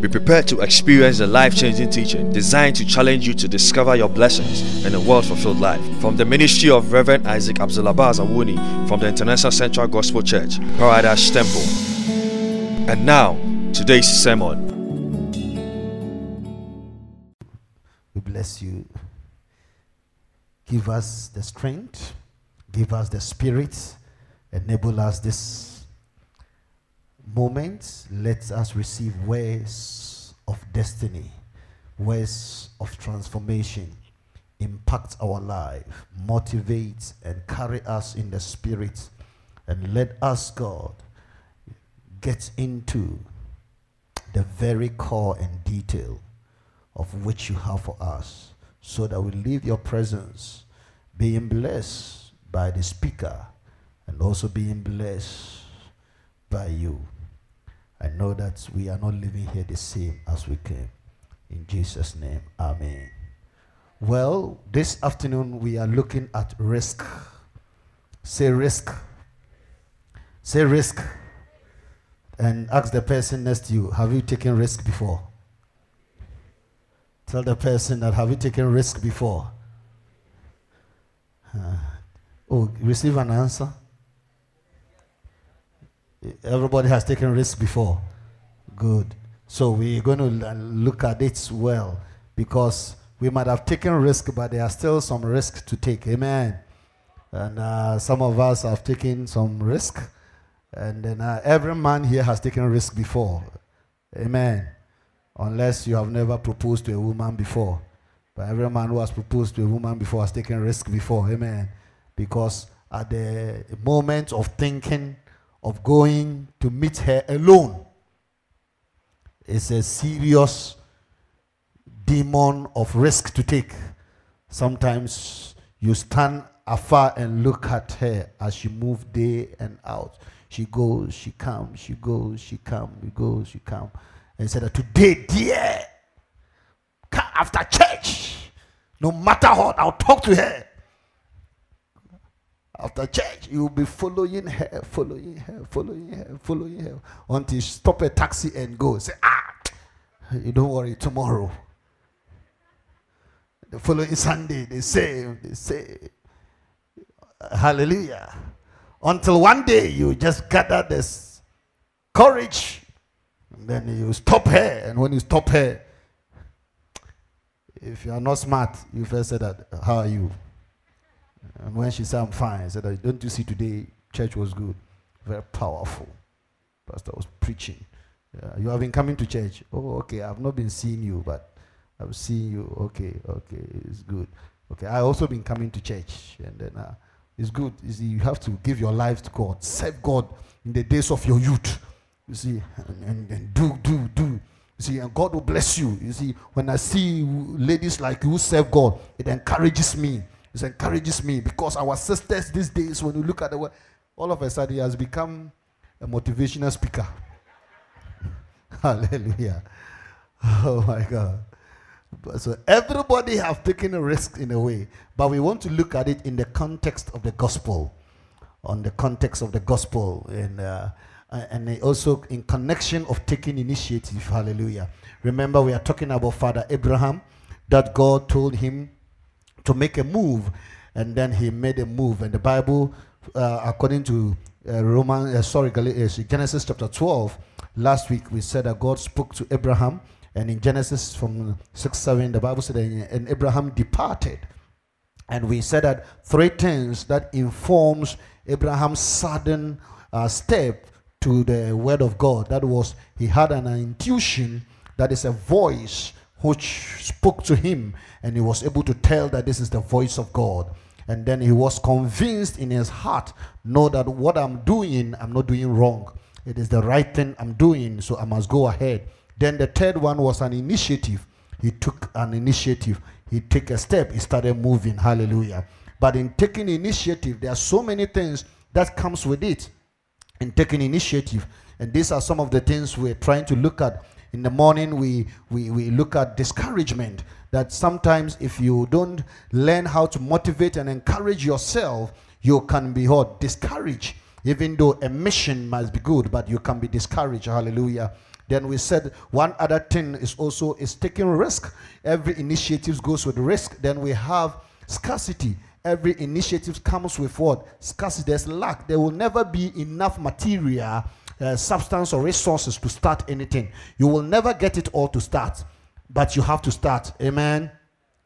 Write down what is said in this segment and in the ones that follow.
Be prepared to experience a life changing teaching designed to challenge you to discover your blessings in a world fulfilled life. From the ministry of Reverend Isaac Abdulabaz Awuni from the International Central Gospel Church, Paradise Temple. And now, today's sermon. We bless you. Give us the strength, give us the spirit, enable us this moment, let us receive ways of destiny, ways of transformation, impact our life, motivate and carry us in the spirit, and let us, God, get into the very core and detail of which you have for us, so that we leave your presence being blessed by the speaker and also being blessed by you. I know that we are not living here the same as we came. In Jesus' name, Amen. Well, this afternoon we are looking at risk. Say risk. Say risk. And ask the person next to you, have you taken risk before? Tell the person that have you taken risk before? Uh, oh, receive an answer. Everybody has taken risk before. Good. So we're going to look at it well because we might have taken risk, but there are still some risk to take. Amen. And uh, some of us have taken some risk, and then uh, every man here has taken risk before. Amen. Unless you have never proposed to a woman before. But every man who has proposed to a woman before has taken risk before. Amen. Because at the moment of thinking, of going to meet her alone is a serious demon of risk to take. Sometimes you stand afar and look at her as she moves day and out. She goes, she comes, she goes, she comes, she goes, she comes. And said that today, dear, after church, no matter what, I'll talk to her. After church, you will be following her, following her, following her, following her until you stop a taxi and go. Say, ah, you don't worry, tomorrow. The following Sunday, they say, they say, hallelujah. Until one day you just gather this courage, and then you stop her. And when you stop her, if you are not smart, you first say that, how are you? And when she said, I'm fine, I said, Don't you see today, church was good? Very powerful. Pastor was preaching. Yeah, you have been coming to church. Oh, okay. I've not been seeing you, but I've seen you. Okay, okay. It's good. Okay. I also been coming to church. And then uh, it's good. You see, you have to give your life to God. Serve God in the days of your youth. You see, and, and, and do, do, do. You see, and God will bless you. You see, when I see ladies like you serve God, it encourages me. It encourages me because our sisters these days, when you look at the world, all of a sudden he has become a motivational speaker. Hallelujah. Oh my God. So everybody have taken a risk in a way, but we want to look at it in the context of the gospel, on the context of the gospel, and uh, and also in connection of taking initiative. Hallelujah. Remember, we are talking about Father Abraham, that God told him to make a move, and then he made a move. And the Bible, uh, according to uh, Roman, uh, sorry, uh, Genesis chapter 12, last week we said that God spoke to Abraham, and in Genesis from 6 7, the Bible said, and Abraham departed. And we said that three things that informs Abraham's sudden uh, step to the word of God. That was he had an intuition that is a voice which spoke to him, and he was able to tell that this is the voice of God. And then he was convinced in his heart, know that what I'm doing, I'm not doing wrong. It is the right thing I'm doing, so I must go ahead. Then the third one was an initiative. He took an initiative. He took a step. He started moving. Hallelujah. But in taking initiative, there are so many things that comes with it. In taking initiative, and these are some of the things we're trying to look at in the morning we, we, we look at discouragement that sometimes if you don't learn how to motivate and encourage yourself you can be hurt discouraged even though a mission must be good but you can be discouraged hallelujah Then we said one other thing is also is taking risk. Every initiative goes with risk. Then we have scarcity. Every initiative comes with what? Scarcity. There's lack. There will never be enough material, uh, substance, or resources to start anything. You will never get it all to start, but you have to start. Amen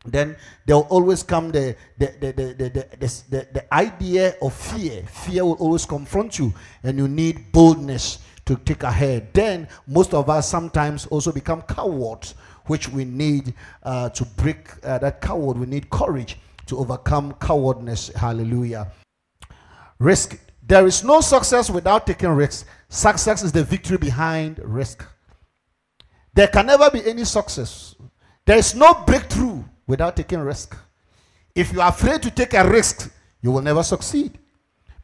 then there will always come the the the, the, the, the, the, the idea of fear. Fear will always confront you, and you need boldness to take ahead. Then most of us sometimes also become cowards, which we need uh, to break uh, that coward. We need courage to overcome cowardness. Hallelujah. Risk. There is no success without taking risks. Success is the victory behind risk. There can never be any success. There is no breakthrough without taking risk. If you are afraid to take a risk, you will never succeed.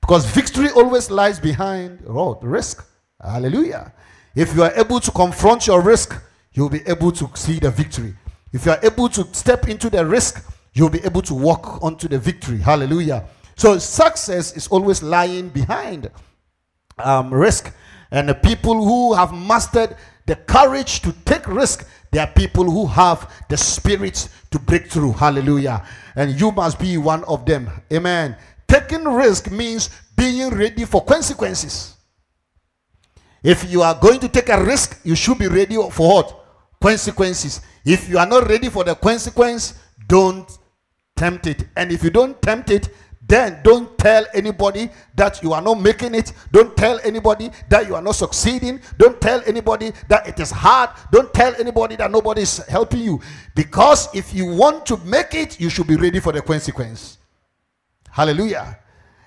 Because victory always lies behind risk. Hallelujah. If you are able to confront your risk, you'll be able to see the victory. If you are able to step into the risk, you'll be able to walk onto the victory. Hallelujah. So success is always lying behind um, risk. And the people who have mastered the courage to take risk they are people who have the spirit to break through. Hallelujah. And you must be one of them. Amen. Taking risk means being ready for consequences. If you are going to take a risk, you should be ready for what? Consequences. If you are not ready for the consequence, don't tempt it. And if you don't tempt it, then don't tell anybody that you are not making it. Don't tell anybody that you are not succeeding. Don't tell anybody that it is hard. Don't tell anybody that nobody is helping you. Because if you want to make it, you should be ready for the consequence. Hallelujah.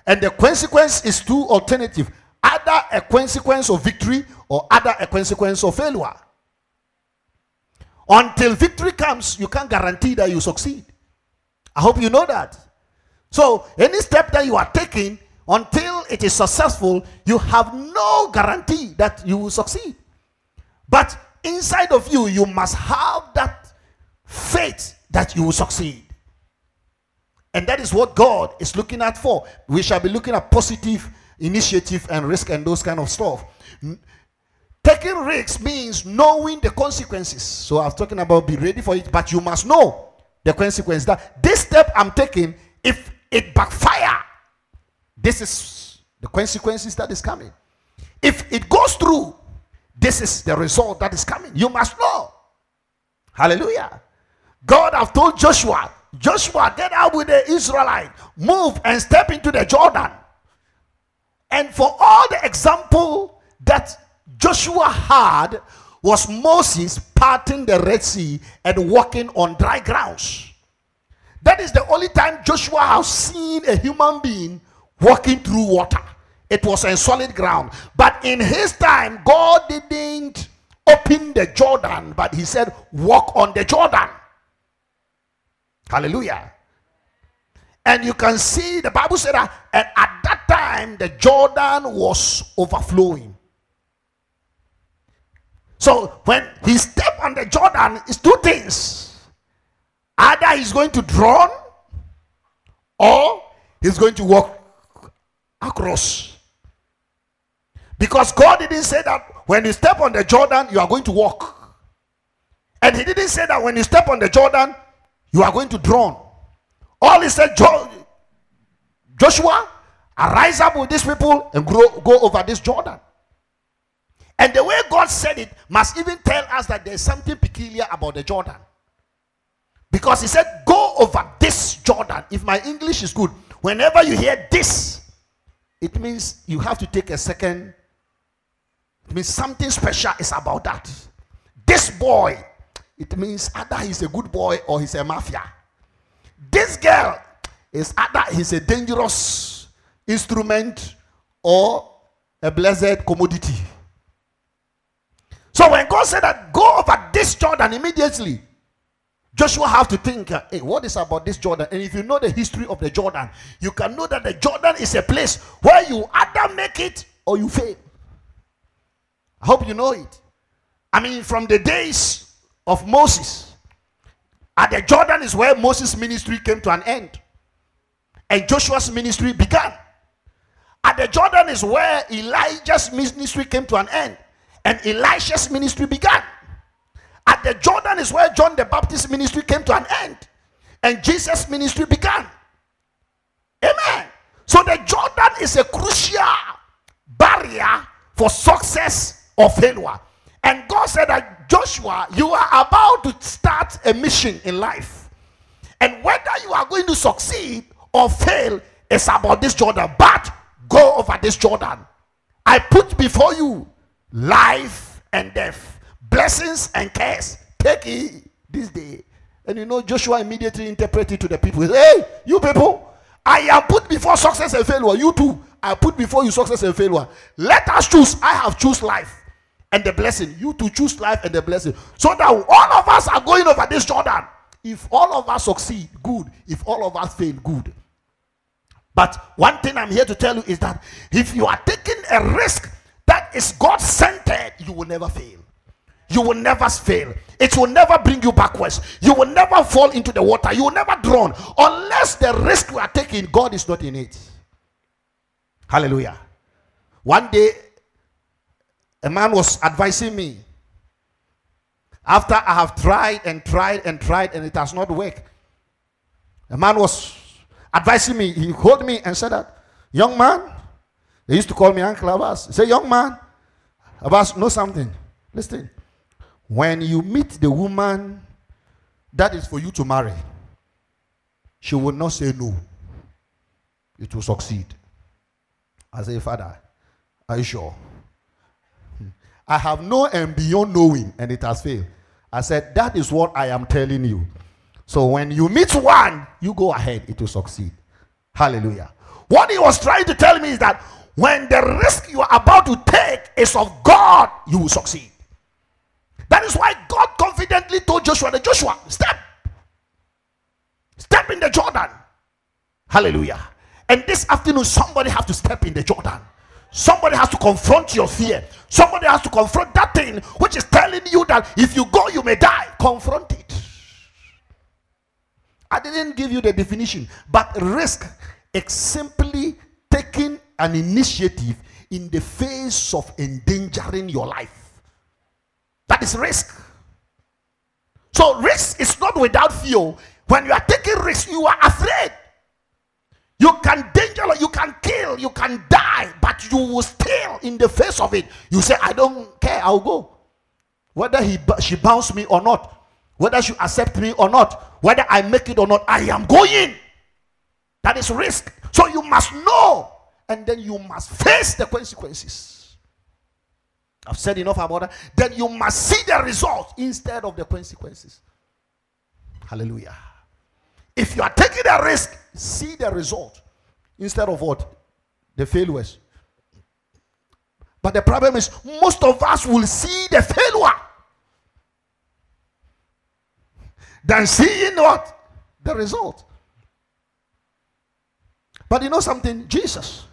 And the consequence is two alternative either a consequence of victory or other a consequence of failure. Until victory comes, you can't guarantee that you succeed. I hope you know that. So, any step that you are taking until it is successful, you have no guarantee that you will succeed. But inside of you, you must have that faith that you will succeed. And that is what God is looking at for. We shall be looking at positive initiative and risk and those kind of stuff. Taking risks means knowing the consequences. So I was talking about be ready for it, but you must know the consequence that this step I'm taking, if it backfire. This is the consequences that is coming. If it goes through, this is the result that is coming. You must know. Hallelujah. God have told Joshua, Joshua, get out with the Israelite, move and step into the Jordan. And for all the example that Joshua had was Moses parting the Red Sea and walking on dry grounds. That is the only time Joshua has seen a human being walking through water. It was on solid ground. But in his time, God didn't open the Jordan, but he said, walk on the Jordan. Hallelujah. And you can see the Bible said that and at that time the Jordan was overflowing. So when he stepped on the Jordan, it's two things Either he's going to drown or he's going to walk across. Because God didn't say that when you step on the Jordan, you are going to walk. And he didn't say that when you step on the Jordan, you are going to drown. All he said, Joshua, arise up with these people and grow, go over this Jordan. And the way God said it must even tell us that there's something peculiar about the Jordan. Because he said, Go over this Jordan. If my English is good, whenever you hear this, it means you have to take a second. It means something special is about that. This boy, it means either he's a good boy or he's a mafia. This girl is either he's a dangerous instrument or a blessed commodity. So when God said that, go over this Jordan immediately, Joshua have to think, uh, hey, what is about this Jordan? And if you know the history of the Jordan, you can know that the Jordan is a place where you either make it or you fail. I hope you know it. I mean, from the days of Moses, at the Jordan is where Moses' ministry came to an end, and Joshua's ministry began. At the Jordan is where Elijah's ministry came to an end, and Elisha's ministry began. At the Jordan is where John the Baptist ministry came to an end, and Jesus' ministry began. Amen. So the Jordan is a crucial barrier for success or failure. And God said that Joshua, you are about to start a mission in life. And whether you are going to succeed or fail is about this Jordan. But go over this Jordan. I put before you life and death, blessings and curse. Take it this day. And you know, Joshua immediately interpreted to the people. Hey, you people, I am put before success and failure. You too, I put before you success and failure. Let us choose. I have choose life and the blessing. You to choose life and the blessing. So that all of us are going over this Jordan. If all of us succeed, good. If all of us fail, good. But one thing I'm here to tell you is that if you are taking a risk that is God centered, you will never fail. You will never fail. It will never bring you backwards. You will never fall into the water. You will never drown unless the risk you are taking, God is not in it. Hallelujah. One day, a man was advising me after I have tried and tried and tried and it has not worked. A man was advising me. He called me and said that, young man, they used to call me Uncle Abbas. He said, young man, Abbas, know something. Listen, when you meet the woman that is for you to marry, she will not say no. It will succeed. I say, Father, are you sure? Hmm. I have known and beyond knowing, and it has failed. I said, That is what I am telling you. So when you meet one, you go ahead, it will succeed. Hallelujah. What he was trying to tell me is that when the risk you are about to take is of God, you will succeed. That is why God confidently told Joshua that Joshua, step. Step in the Jordan. Hallelujah. And this afternoon, somebody has to step in the Jordan. Somebody has to confront your fear. Somebody has to confront that thing which is telling you that if you go, you may die. Confront it. I didn't give you the definition, but risk is simply taking an initiative in the face of endangering your life. That is risk. So, risk is not without fear. When you are taking risk, you are afraid. You can danger, you can kill, you can die, but you will still, in the face of it, you say, I don't care, I'll go. Whether he, she bounce me or not, whether she accept me or not, whether I make it or not, I am going. That is risk. So you must know, and then you must face the consequences. I've said enough about that. Then you must see the result instead of the consequences. Hallelujah. If you are taking a risk, see the result instead of what? The failures. But the problem is, most of us will see the failure than seeing what? The result. But you know something? Jesus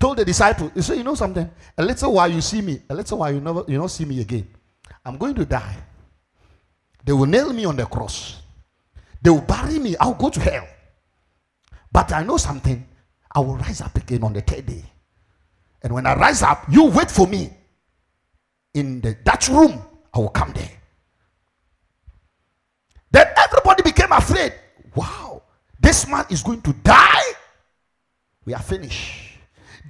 told the disciple, He said, You know something? A little while you see me, a little while you never you don't see me again. I'm going to die. They will nail me on the cross. They will bury me. I'll go to hell. But I know something. I will rise up again on the third day. And when I rise up, you wait for me in the, that room. I will come there. Then everybody became afraid. Wow, this man is going to die. We are finished.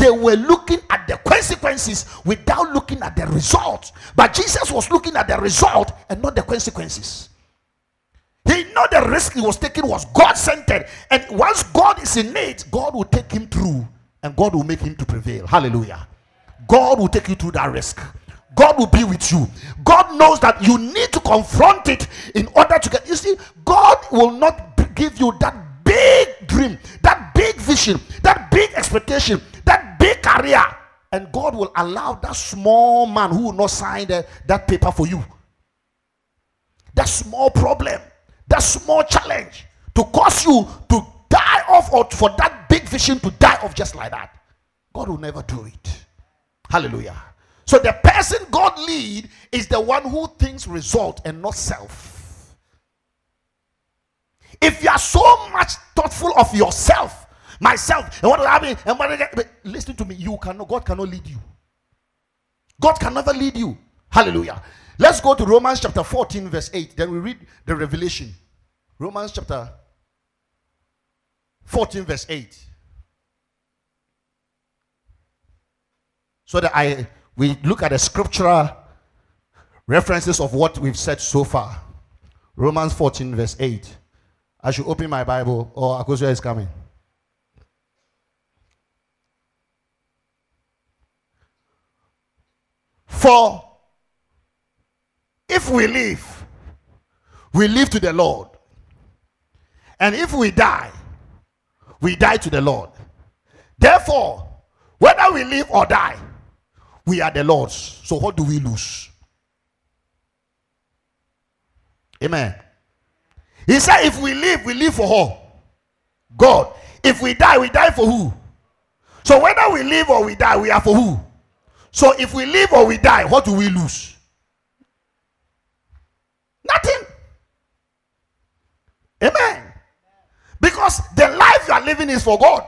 They were looking at the consequences without looking at the result. But Jesus was looking at the result and not the consequences. He knew the risk he was taking was God centered. And once God is in it, God will take him through and God will make him to prevail. Hallelujah. God will take you through that risk. God will be with you. God knows that you need to confront it in order to get. You see, God will not give you that big dream, that big vision, that big expectation, that career. And God will allow that small man who will not sign the, that paper for you. That small problem that small challenge to cause you to die off or for that big vision to die off just like that. God will never do it. Hallelujah. So the person God lead is the one who thinks result and not self. If you are so much thoughtful of yourself, myself, and what will happen, and what but listen to me, you cannot, God cannot lead you. God can never lead you. Hallelujah. Let's go to Romans chapter 14, verse 8. Then we read the revelation. Romans chapter 14, verse 8. So that I we look at the scriptural references of what we've said so far. Romans 14, verse 8. I should open my Bible or Akosia is coming. For if we live, we live to the Lord. And if we die, we die to the Lord. Therefore, whether we live or die, we are the Lord's. So what do we lose? Amen. He said, if we live, we live for who? God. If we die, we die for who? So whether we live or we die, we are for who? So if we live or we die, what do we lose? Nothing. Amen. Because the life you are living is for God.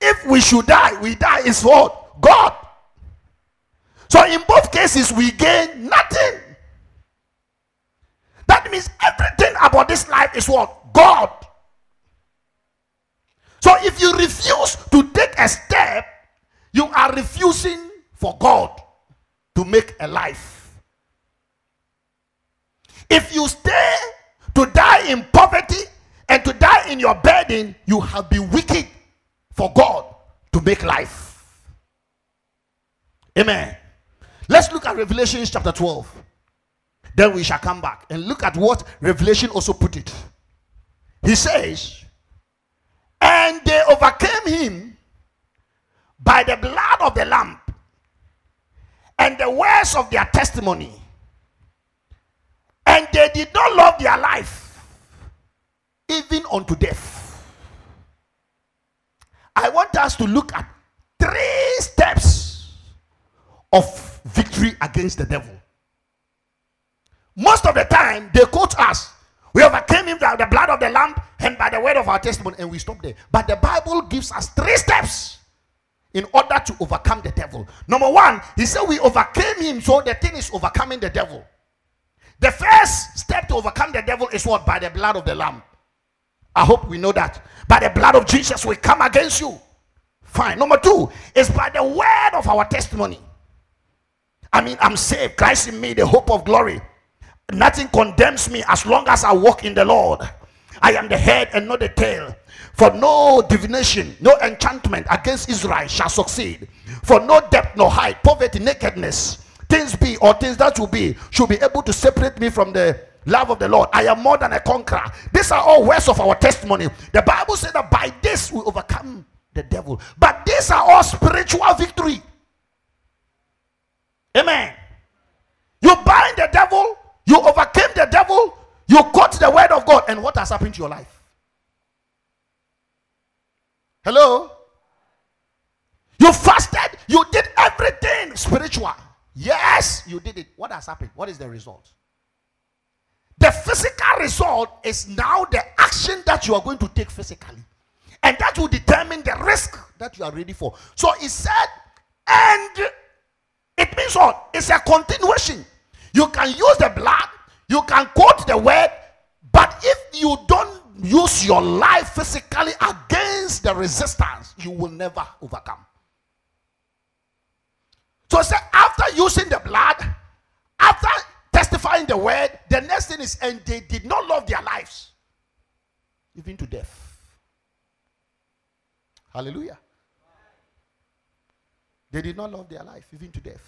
If we should die, we die is for God. So in both cases, we gain nothing. That means everything about this life is what? God. So if you refuse to take a step you are refusing for God to make a life. If you stay to die in poverty and to die in your burden, you have been wicked for God to make life. Amen. Let's look at Revelation chapter 12. Then we shall come back and look at what Revelation also put it. He says, And they overcame him by the blood of the Lamb and the words of their testimony. And they did not love their life even unto death. I want us to look at three steps of victory against the devil. Most of the time, they quote us. We overcame him by the blood of the Lamb and by the word of our testimony, and we stop there. But the Bible gives us three steps in order to overcome the devil. Number one, he said we overcame him, so the thing is overcoming the devil. The first step to overcome the devil is what? By the blood of the Lamb. I hope we know that. By the blood of Jesus, we come against you. Fine. Number two is by the word of our testimony. I mean, I'm saved. Christ in me, the hope of glory. Nothing condemns me as long as I walk in the Lord. I am the head and not the tail. For no divination, no enchantment against Israel shall succeed. For no depth, no height, poverty, nakedness, things be or things that will be, should be able to separate me from the love of the Lord. I am more than a conqueror. These are all words of our testimony. The Bible says that by this we overcome the devil. But these are all spiritual victory. Amen. You bind the devil, you overcame the devil, you caught the word of God, and what has happened to your life? Hello? You fasted, you did everything spiritual. Yes, you did it. What has happened? What is the result? The physical result is now the action that you are going to take physically. And that will determine the risk that you are ready for. So he said, and it means what? It's a continuation. You can use the blood, you can quote the word, but if you don't use your life physically against the resistance, you will never overcome. So say after using the blood, after testifying the word, the next thing is, and they did not love their lives, even to death. Hallelujah. They did not love their life, even to death.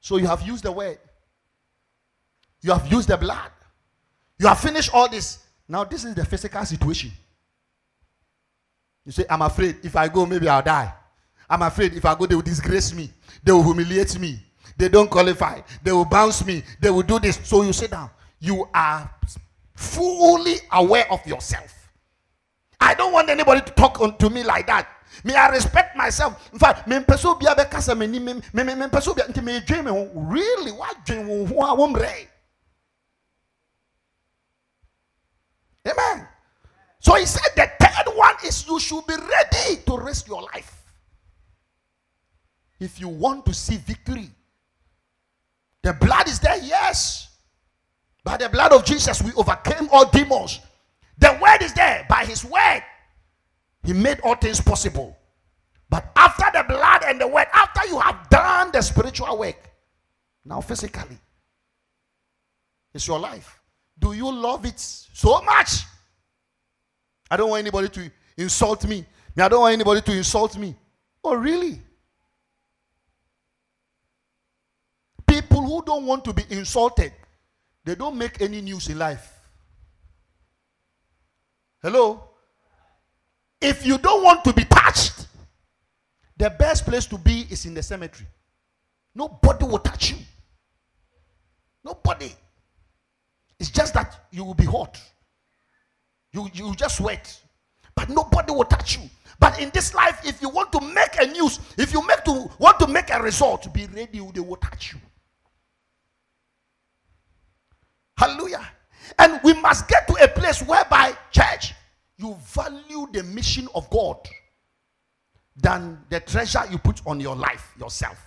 So you have used the word, you have used the blood, you have finished all this. Now, this is the physical situation. You say, I'm afraid if I go, maybe I'll die. I'm afraid if I go, they will disgrace me. They will humiliate me. They don't qualify. They will bounce me. They will do this. So you sit down. You are fully aware of yourself. I don't want anybody to talk to me like that. Me, I respect myself. In fact, me person be abe kasa me ni be really what dream. Amen. So he said the third one is you should be ready to risk your life. if you want to see victory, the blood is there, yes. By the blood of Jesus, we overcame all demons. The word is there. By his word, he made all things possible. But after the blood and the word, after you have done the spiritual work, now physically, it's your life. Do you love it so much? I don't want anybody to insult me. I don't want anybody to insult me. Oh, really? People who don't want to be insulted, they don't make any news in life. Hello? If you don't want to be touched, the best place to be is in the cemetery. Nobody will touch you. Nobody. It's just that you will be hot. You, you just sweat. But nobody will touch you. But in this life, if you want to make a news, if you make to want to make a result, be ready, they will touch you. Hallelujah. And we must get to a place whereby, church, you value the mission of God than the treasure you put on your life yourself.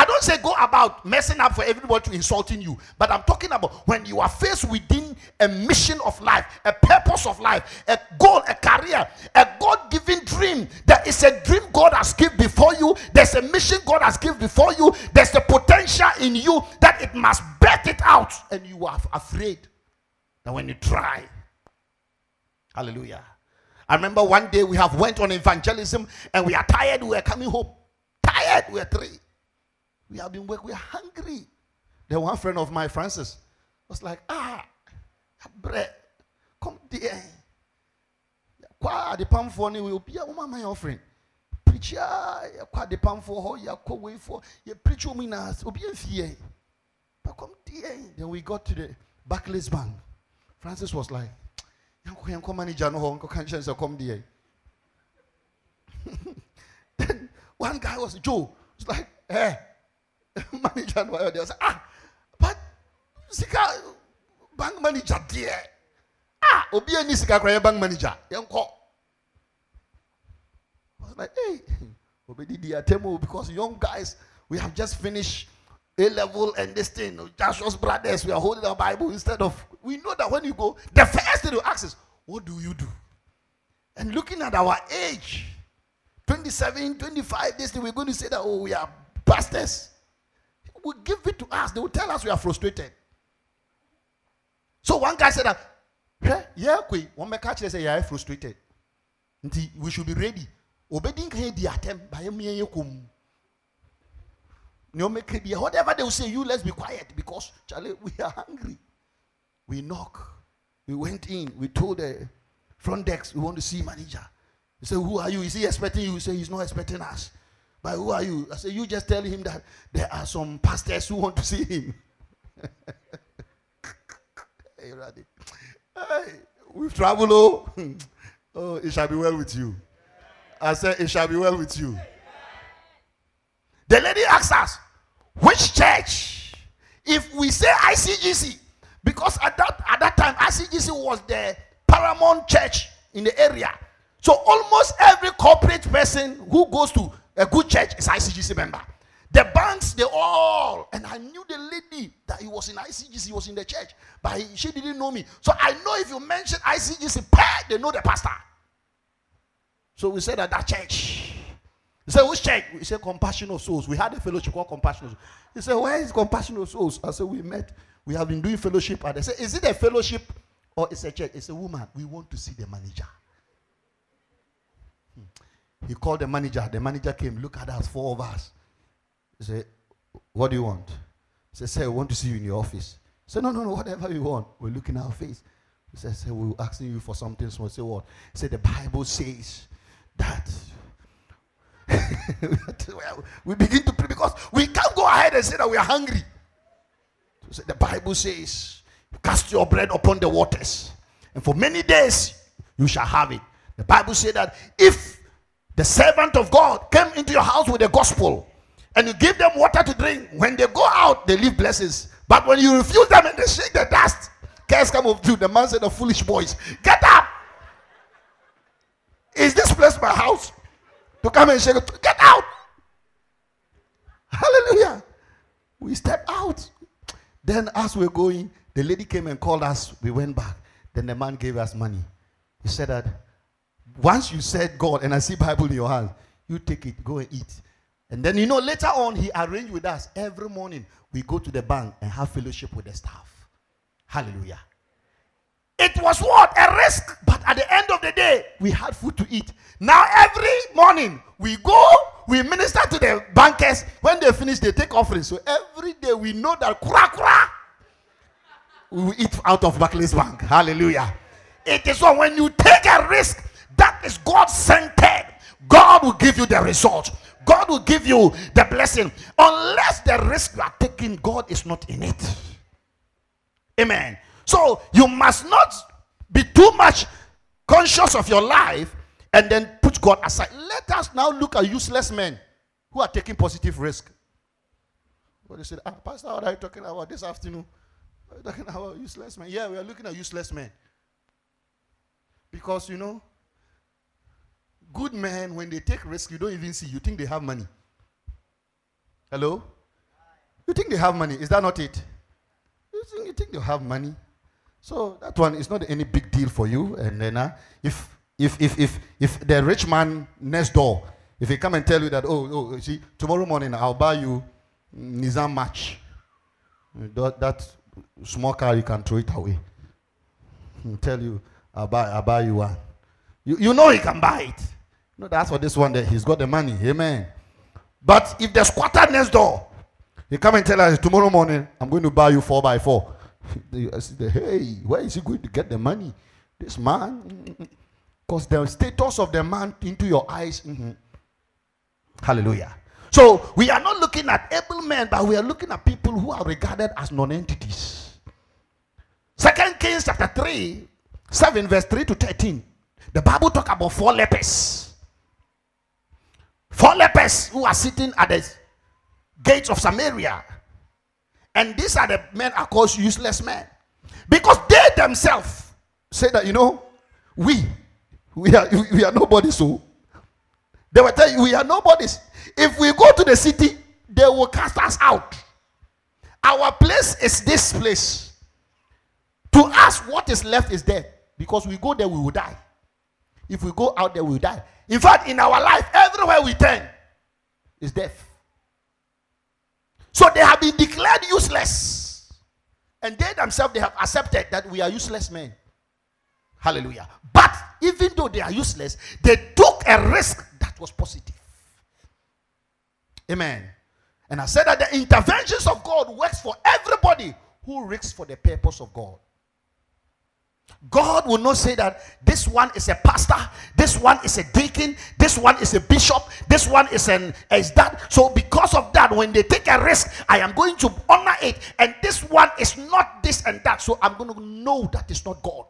I don't say go about messing up for everybody to insulting you, but I'm talking about when you are faced within a mission of life, a purpose of life, a goal, a career, a God given dream. There is a dream God has given before you, there's a mission God has given before you, there's the potential in you that it must bet it out, and you are afraid that when you try, hallelujah. I remember one day we have went on evangelism and we are tired, we are coming home. Tired, we are three. We have been working, we are hungry. Then one friend of mine, Francis, was like, ah, bread, come there. Kwa the palm for ni will be a woman my offering. Preach ya kwa the palm for ho ya ko way for ye preach o mina obi enfie. But come there. Then we got to the Barclays Bank. Francis was like, yanko yanko manager no ho nko kan chance come there. then one guy was Joe. Was like, eh. manager no they say ah but sika bank manager there ah obi sika kra bank manager? Yenko I was like hey obedi di atemo because young guys we have just finished a level and this thing Joshua's brothers we are holding our bible instead of we know that when you go the first thing you ask is what do you do? And looking at our age 27 25 this thing we're going to say that oh we are pastors will give it to us. They will tell us we are frustrated. So one guy said that, yeah, we. one catch say are frustrated. We should be ready. Obeding the attempt by me whatever they will say, you let's be quiet because Charlie, we are hungry. We knock. We went in. We told the front desk we want to see manager. He said, Who are you? Is he expecting you? He said, He's not expecting us. But who are you? I said, You just tell him that there are some pastors who want to see him. hey, Raddy. Hey, we've traveled, oh. oh, it shall be well with you. I said, It shall be well with you. The lady asked us, Which church? If we say ICGC, because at that, at that time, ICGC was the paramount church in the area. So almost every corporate person who goes to a good church is ICGC member. The banks, they all, and I knew the lady that he was in ICGC, he was in the church, but he, she didn't know me. So I know if you mention ICGC, they know the pastor. So we said at that church. He said, which church? We said Compassion of Souls. We had a fellowship called Compassion of Souls. He said, where is Compassion of Souls? I said, we met. We have been doing fellowship. And they said, is it a fellowship or it's a church? It's a woman. We want to see the manager. He called the manager. The manager came. Look at us, four of us. He said, What do you want? He said, Sir, I want to see you in your office. He said, No, no, no, whatever you want. We're looking at our face. He said, Sir, we're asking you for something small. Say what? He said, The Bible says that. we begin to pray because we can't go ahead and say that we are hungry. So the Bible says, Cast your bread upon the waters, and for many days you shall have it. The Bible says that if the servant of God came into your house with the gospel and you give them water to drink. When they go out, they leave blessings. But when you refuse them and they shake the dust, curse come of you. The man said, The foolish boys, get up. Is this place my house? To come and shake it, get out. Hallelujah. We step out. Then, as we're going, the lady came and called us. We went back. Then the man gave us money. He said that once you said God and I see Bible in your hand, you take it, go and eat. And then you know later on he arranged with us every morning we go to the bank and have fellowship with the staff. Hallelujah. It was what? A risk. But at the end of the day, we had food to eat. Now, every morning, we go, we minister to the bankers. When they finish, they take offerings. So every day, we know that kura kura, we eat out of Barclays Bank. Hallelujah. It is so when you take a risk, that is God centered. God will give you the result. God will give you the blessing. Unless the risk you are taking, God is not in it. Amen. So you must not be too much conscious of your life and then put God aside. Let us now look at useless men who are taking positive risk. What they said, ah, Pastor, what are you talking about this afternoon? Are you talking about useless men? Yeah, we are looking at useless men. Because you know, good men, when they take risk, you don't even see. You think they have money. Hello? You think they have money. Is that not it? You think, you think they have money. So that one is not any big deal for you. And then uh, if if if if if the rich man next door, if he come and tell you that, oh, oh, see, tomorrow morning I'll buy you Nissan March. That, that small car you can throw it away. He'll tell you, I'll buy, I'll buy you one. You, you know he can buy it. No, that's for this one that he's got the money. Amen. But if the squatter next door, he come and tell us tomorrow morning, I'm going to buy you four by four. hey, where is he going to get the money? This man, because the status of the man into your eyes. Mm-hmm. Hallelujah. So we are not looking at able men, but we are looking at people who are regarded as non-entities. Second Kings chapter 3, 7, verse 3 to 13. The Bible talk about four lepers. Four lepers who are sitting at the gates of Samaria. And these are the men are called useless men. Because they themselves say that, you know, we, we are, we are nobody. So oh. they were telling you, we are nobodies. If we go to the city, they will cast us out. Our place is this place. To us, what is left is death. Because we go there, we will die. If we go out there, we will die. In fact, in our life, everywhere we turn is death. So they have been declared useless. And they themselves they have accepted that we are useless men. Hallelujah. But even though they are useless, they took a risk that was positive. Amen. And I said that the interventions of God works for everybody who risks for the purpose of God. God will not say that this one is a pastor, this one is a deacon, this one is a bishop, this one is an is that. So because of that, when they take a risk, I am going to honor it, and this one is not this and that. So I'm going to know that it's not God.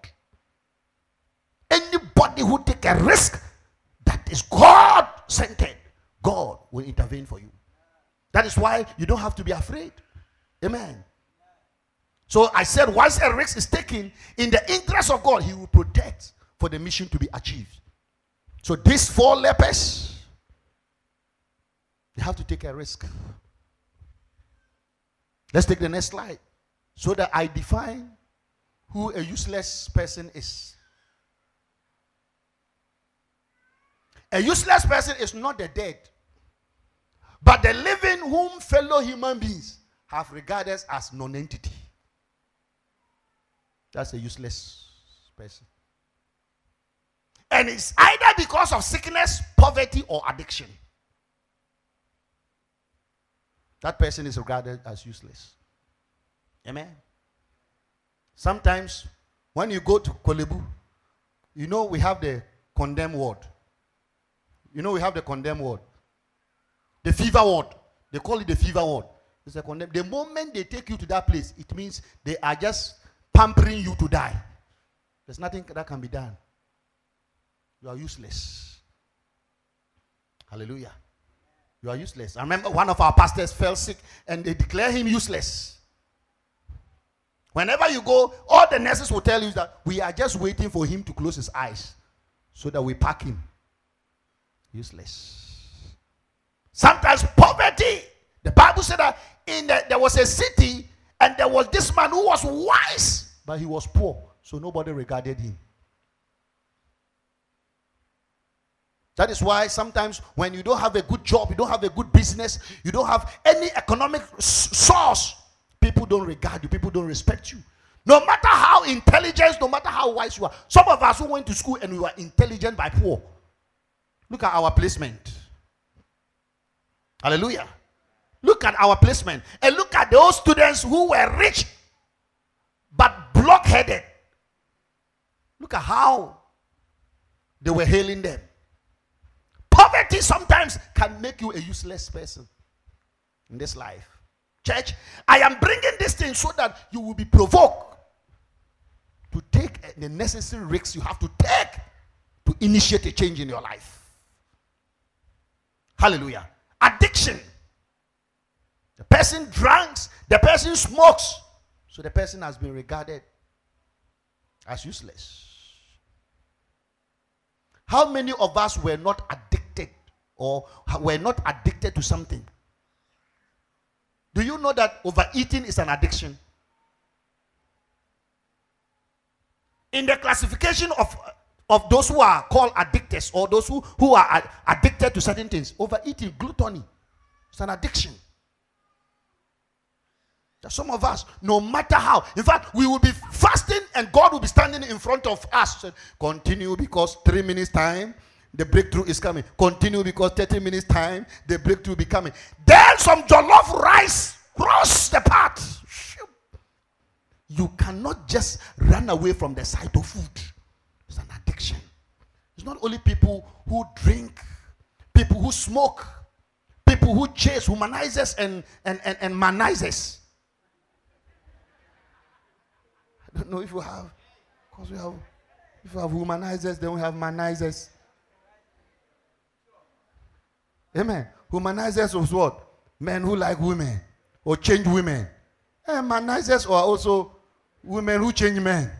Anybody who take a risk that is God centered, God will intervene for you. That is why you don't have to be afraid. Amen. So I said, once a risk is taken in the interest of God, He will protect for the mission to be achieved. So these four lepers, they have to take a risk. Let's take the next slide so that I define who a useless person is. A useless person is not the dead, but the living whom fellow human beings have regarded as non entity. That's a useless person. And it's either because of sickness, poverty, or addiction. That person is regarded as useless. Amen. Sometimes when you go to Korle Bu, you know we have the condemned ward. You know we have the condemned ward. The fever ward. They call it the fever ward. It's a. The moment they take you to that place, it means they are just pampering you to die. There's nothing that can be done. You are useless. Hallelujah. You are useless. I remember one of our pastors fell sick and they declare him useless. Whenever you go, all the nurses will tell you that we are just waiting for him to close his eyes so that we pack him. Useless. Sometimes poverty, the Bible said that in the, there was a city and there was this man who was wise, but he was poor, so nobody regarded him. That is why sometimes when you don't have a good job, you don't have a good business, you don't have any economic source, people don't regard you, people don't respect you. No matter how intelligent, no matter how wise you are. Some of us who went to school and we were intelligent by poor. Look at our placement. Hallelujah. Look at our placement. And look at those students who were rich but blockheaded. Look at how they were hailing them. Poverty sometimes can make you a useless person in this life. Church, I am bringing this thing so that you will be provoked to take the necessary risks you have to take to initiate a change in your life. Hallelujah. Addiction. Person drinks, the person smokes, so the person has been regarded as useless. How many of us were not addicted or were not addicted to something? Do you know that overeating is an addiction? In the classification of, of those who are called addictors or those who, who are addicted to certain things, overeating, gluttony, it's an addiction. Some of us, no matter how, in fact, we will be fasting and God will be standing in front of us. Continue because three minutes time, the breakthrough is coming. Continue because 30 minutes time, the breakthrough will be coming. Then some jollof rice cross the path. You cannot just run away from the sight of food. It's an addiction. It's not only people who drink, people who smoke, people who chase, humanizers and, and, and, and. I if you have, because we have, if you have humanizers, then we have manizers. Amen. Humanizers was what? Men who like women or change women. And manizers are also women who change men.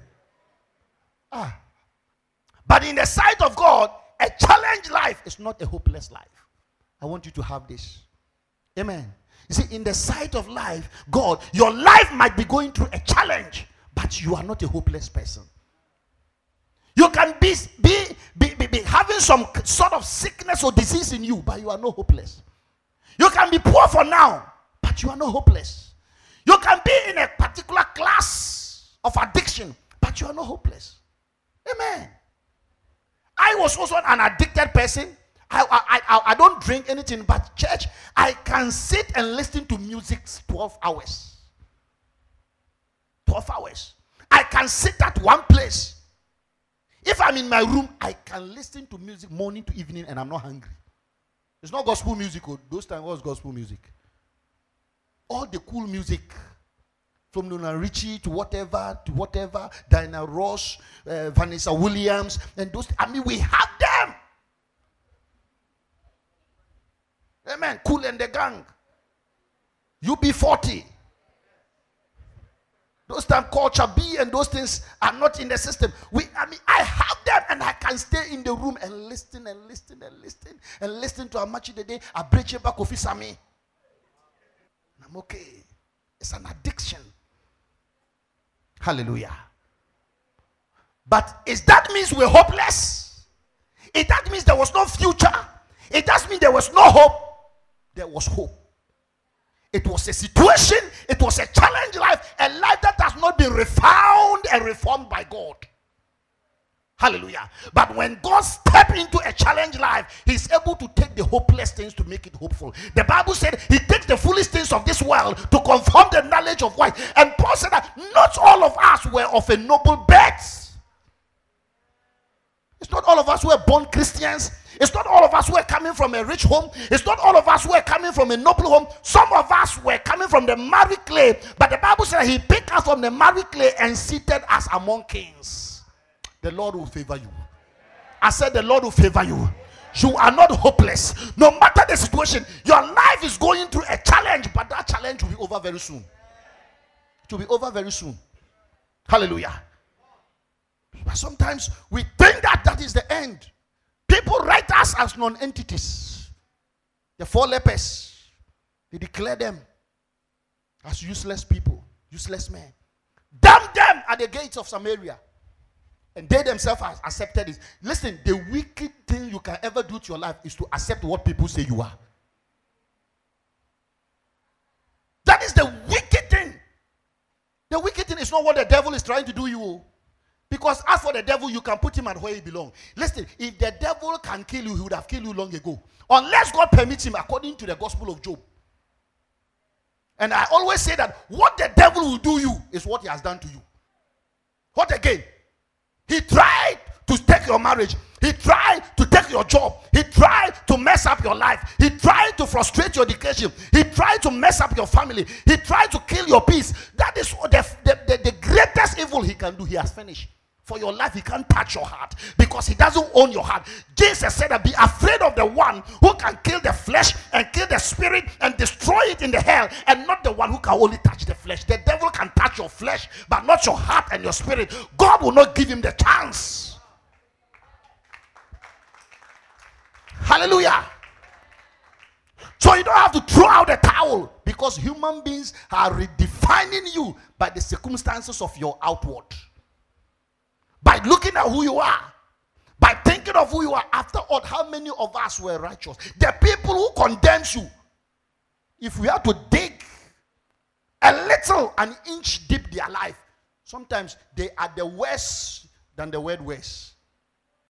Ah. But in the sight of God, a challenged life is not a hopeless life. I want you to have this. Amen. You see, in the sight of life, God, your life might be going through a challenge but you are not a hopeless person. You can be, be, be, be, be having some sort of sickness or disease in you, but you are not hopeless. You can be poor for now, but you are not hopeless. You can be in a particular class of addiction, but you are not hopeless. Amen. I was also an addicted person. I, I, I, I don't drink anything but church. I can sit and listen to music 12 hours. 12 hours. I can sit at one place. If I'm in my room, I can listen to music morning to evening and I'm not hungry. It's not gospel music. Oh, those times was gospel music. All the cool music. From Lionel Richie to whatever, to whatever, Diana Ross, uh, Vanessa Williams, and those. I mean, we have them. Amen. Kool and the Gang. UB40. Those time culture B and those things are not in the system. We, I mean, I have them and I can stay in the room and listen and listen and listen and listen to Amakye Dede. I break back Kofi Sammy. I'm okay. It's an addiction. Hallelujah. But is that means we're hopeless? If that means there was no future? It does mean there was no hope. There was hope. It was a situation, it was a challenge life, a life that has not been refound and reformed by God. Hallelujah. But when God steps into a challenge life, He's able to take the hopeless things to make it hopeful. The Bible said He takes the foolish things of this world to confirm the knowledge of what. And Paul said that not all of us were of a noble birth. It's not all of us who are born Christians. It's not all of us who are coming from a rich home. It's not all of us who are coming from a noble home. Some of us were coming from the married clay. But the Bible says he picked us from the married clay and seated us among kings. The Lord will favor you. I said, The Lord will favor you. You are not hopeless. No matter the situation, your life is going through a challenge, but that challenge will be over very soon. It will be over very soon. Hallelujah. But sometimes we think that that is the end. People write us as non entities. The four lepers, they declare them as useless people, useless men. Damn them at the gates of Samaria. And they themselves have accepted it. Listen, the wicked thing you can ever do to your life is to accept what people say you are. That is the wicked thing. The wicked thing is not what the devil is trying to do you. Because as for the devil, you can put him at where he belongs. Listen, if the devil can kill you, he would have killed you long ago. Unless God permits him, according to the gospel of Job. And I always say that what the devil will do you is what he has done to you. What again? He tried to take your marriage. He tried to take your job. He tried to mess up your life. He tried to frustrate your education. He tried to mess up your family. He tried to kill your peace. That is the, the, the, the greatest evil he can do. He has finished for your life, he can't touch your heart because he doesn't own your heart. Jesus said that be afraid of the one who can kill the flesh and kill the spirit and destroy it in the hell, and not the one who can only touch the flesh. The devil can touch your flesh, but not your heart and your spirit. God will not give him the chance. Hallelujah. So you don't have to throw out the towel because human beings are redefining you by the circumstances of your outward by looking at who you are, by thinking of who you are. After all, how many of us were righteous? The people who condemns you, if we have to dig a little, an inch deep their life, sometimes they are the worse than the word worse.